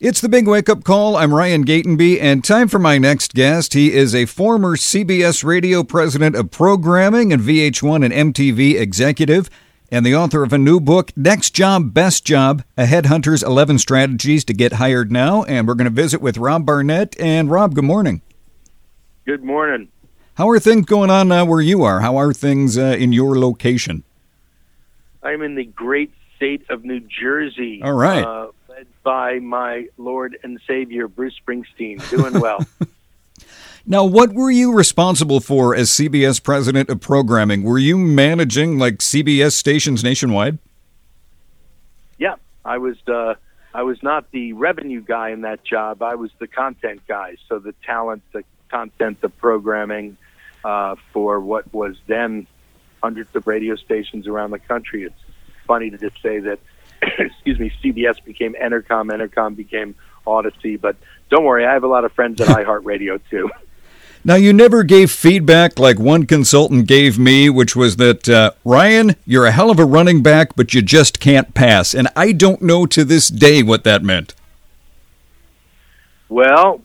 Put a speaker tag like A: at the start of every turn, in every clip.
A: It's the big wake up call. I'm Ryan Gatenby, and time for my next guest. He is a former CBS radio president of programming and VH1 and MTV executive, and the author of a new book, Next Job, Best Job A Headhunter's 11 Strategies to Get Hired Now. And we're going to visit with Rob Barnett. And Rob, good morning.
B: Good morning.
A: How are things going on uh, where you are? How are things uh, in your location?
B: I'm in the great state of New Jersey.
A: All right.
B: Uh, led by my Lord and Savior, Bruce Springsteen. Doing well.
A: Now, what were you responsible for as CBS president of programming? Were you managing like CBS stations nationwide?
B: yeah, I was. Uh, I was not the revenue guy in that job. I was the content guy. So the talent, the content, the programming uh, for what was then hundreds of radio stations around the country. It's funny to just say that. excuse me. CBS became Entercom. Entercom became Audacy. But don't worry, I have a lot of friends at iHeartRadio too.
A: Now, you never gave feedback like one consultant gave me, which was that, uh, Ryan, you're a hell of a running back, but you just can't pass. And I don't know to this day what that meant.
B: Well,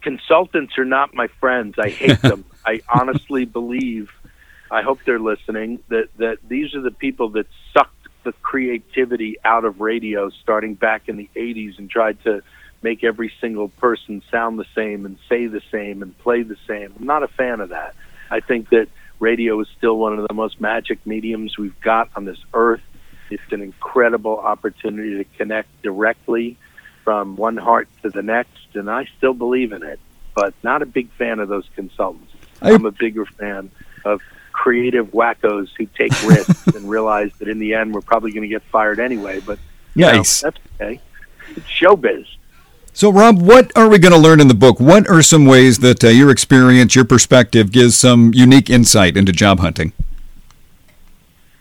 B: consultants are not my friends. I hate them. I honestly believe, I hope they're listening, that, that these are the people that sucked the creativity out of radio starting back in the 80s and tried to make every single person sound the same and say the same and play the same. I'm not a fan of that. I think that radio is still one of the most magic mediums we've got on this earth. It's an incredible opportunity to connect directly from one heart to the next, and I still believe in it, but not a big fan of those consultants.
A: I-
B: I'm a bigger fan of creative wackos who take risks and realize that in the end we're probably going to get fired anyway, but you know, that's okay. It's showbiz.
A: So, Rob, what are we going to learn in the book? What are some ways that uh, your experience, your perspective gives some unique insight into job hunting?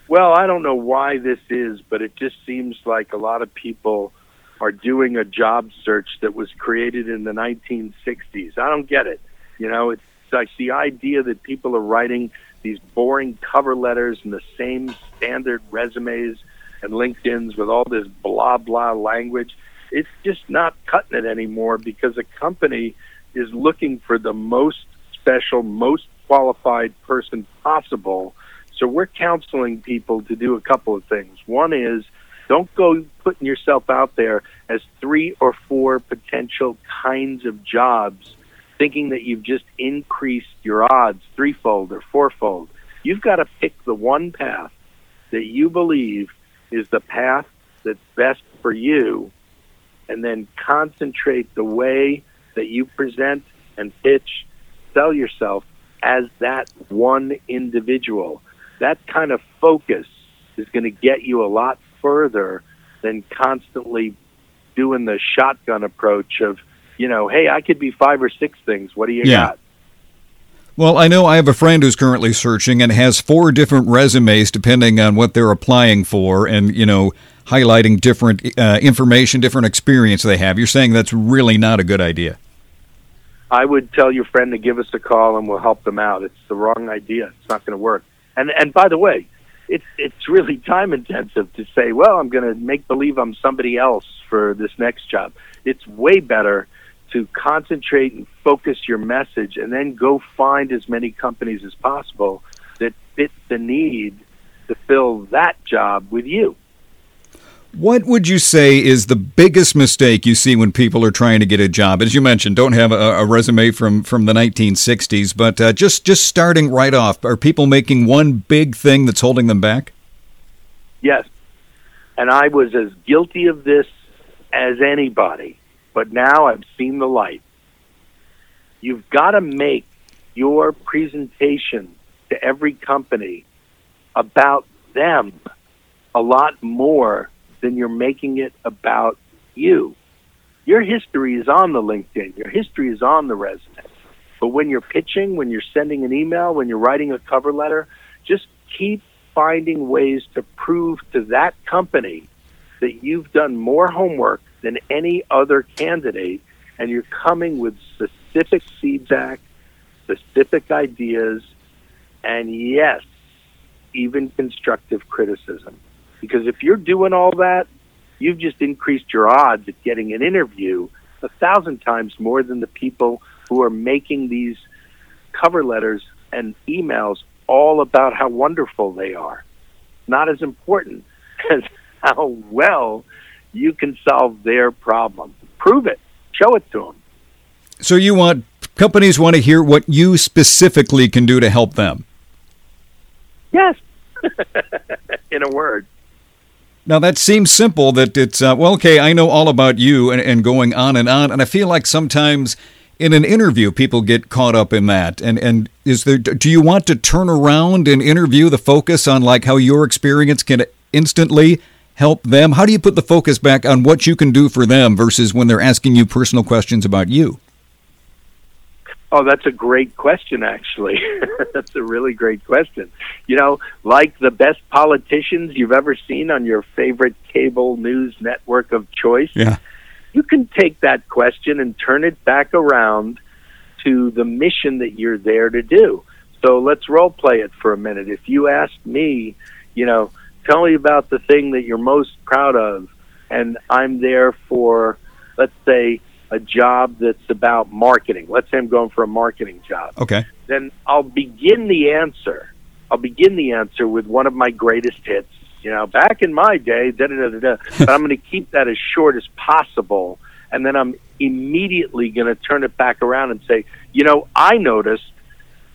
B: Well, I don't know why this is, but it just seems like a lot of people are doing a job search that was created in the 1960s. I don't get it. You know, it's like the idea that people are writing these boring cover letters and the same standard resumes and LinkedIn's with all this blah blah language. It's just not cutting it anymore because a company is looking for the most special, most qualified person possible. So we're counseling people to do a couple of things. One is don't go putting yourself out there as three or four potential kinds of jobs, thinking that you've just increased your odds threefold or fourfold. You've got to pick the one path that you believe is the path that's best for you, and then concentrate the way that you present and pitch, sell yourself as that one individual. That kind of focus is going to get you a lot further than constantly doing the shotgun approach of, you know, hey, I could be five or six things. What do you
A: Yeah.
B: got?
A: Well, I know I have a friend who's currently searching and has four different resumes depending on what they're applying for and, you know, highlighting different uh, information, different experience they have. You're saying that's really not a good idea.
B: I would tell your friend to give us a call and we'll help them out. It's the wrong idea. It's not going to work. And and by the way, it's it's really time intensive to say, well, I'm going to make believe I'm somebody else for this next job. It's way better to concentrate and focus your message and then go find as many companies as possible that fit the need to fill that job with you.
A: What would you say is the biggest mistake you see when people are trying to get a job? As you mentioned, don't have a, a resume from, from the 1960s, but uh, just just starting right off, are people making one big thing that's holding them back?
B: Yes. And I was as guilty of this as anybody, but now I've seen the light. You've got to make your presentation to every company about them a lot more than you're making it about you. Your history is on the LinkedIn, your history is on the resume. But when you're pitching, when you're sending an email, when you're writing a cover letter, just keep finding ways to prove to that company that you've done more homework than any other candidate and you're coming with specific feedback, specific ideas, and yes, even constructive criticism. Because if you're doing all that, you've just increased your odds at getting an interview a thousand times more than the people who are making these cover letters and emails all about how wonderful they are. Not as important as how well you can solve their problem. Prove it. Show it to them.
A: So you want companies want to hear what you specifically can do to help them.
B: Yes. In a word.
A: Now that seems simple. That it's uh, well, okay. I know all about you, and, and going on and on. And I feel like sometimes in an interview, people get caught up in that. And and is there? Do you want to turn around and interview the focus on like how your experience can instantly help them? How do you put the focus back on what you can do for them versus when they're asking you personal questions about you?
B: Oh, that's a great question, actually. that's a really great question. You know, like the best politicians you've ever seen on your favorite cable news network of choice.
A: Yeah.
B: You can take that question and turn it back around to the mission that you're there to do. So let's role play it for a minute. If you ask me, you know, tell me about the thing that you're most proud of, and I'm there for, let's say, a job that's about marketing. Let's say I'm going for a marketing job.
A: Okay.
B: Then I'll begin the answer. I'll begin the answer with one of my greatest hits. You know, back in my day, da da da da. But I'm going to keep that as short as possible, and then I'm immediately going to turn it back around and say, you know, I noticed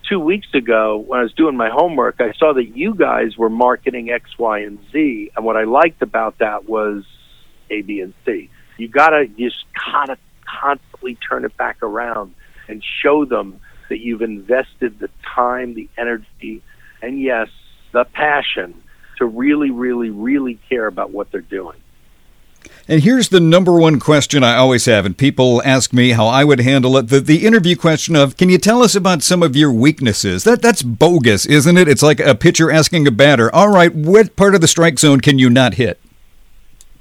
B: two weeks ago when I was doing my homework, I saw that you guys were marketing X, Y, and Z, and what I liked about that was A, B, and C. You gotta just kind of constantly turn it back around and show them that you've invested the time, the energy, and yes, the passion to really, really, really care about what they're doing.
A: And here's the number one question I always have, and people ask me how I would handle it. The, the interview question of, can you tell us about some of your weaknesses? That That's bogus, isn't it? It's like a pitcher asking a batter, all right, what part of the strike zone can you not hit?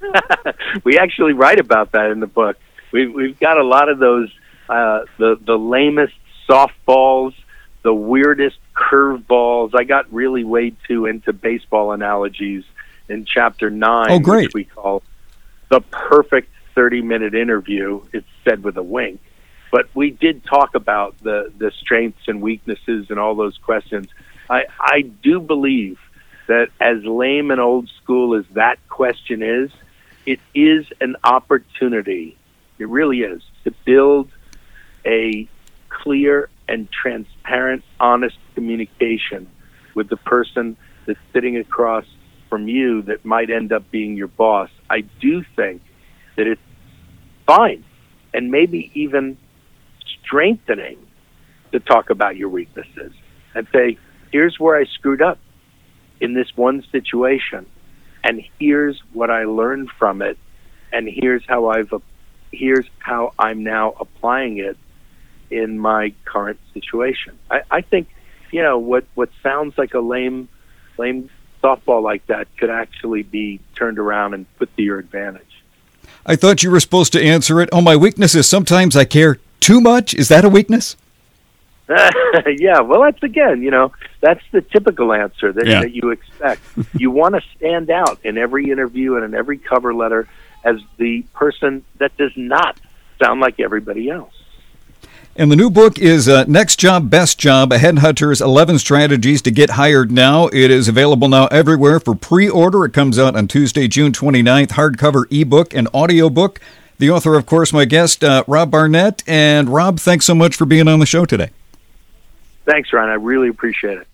B: we actually write about that in the book we've we've got a lot of those uh, the the lamest softballs, the weirdest curveballs. I got really way too into baseball analogies in chapter nine,
A: oh, great.
B: which we call the perfect thirty minute interview. It's said with a wink. But we did talk about the, the strengths and weaknesses and all those questions. I, I do believe that as lame and old school as that question is, it is an opportunity it really is to build a clear and transparent, honest communication with the person that's sitting across from you that might end up being your boss. I do think that it's fine and maybe even strengthening to talk about your weaknesses and say, here's where I screwed up in this one situation, and here's what I learned from it, and here's how I've here's how I'm now applying it in my current situation. I, I think, you know, what what sounds like a lame lame softball like that could actually be turned around and put to your advantage.
A: I thought you were supposed to answer it. Oh, my weakness is sometimes I care too much. Is that a weakness?
B: yeah, well, that's again, you know, that's the typical answer that, yeah. that you expect. you want to stand out in every interview and in every cover letter as the person that does not sound like everybody else.
A: And the new book is uh, Next Job, Best Job, a Headhunter's 11 Strategies to Get Hired Now. It is available now everywhere for pre order. It comes out on Tuesday, June 29th, hardcover ebook and audiobook. The author, of course, my guest, uh, Rob Barnett. And Rob, thanks so much for being on the show today.
B: Thanks, Ryan. I really appreciate it.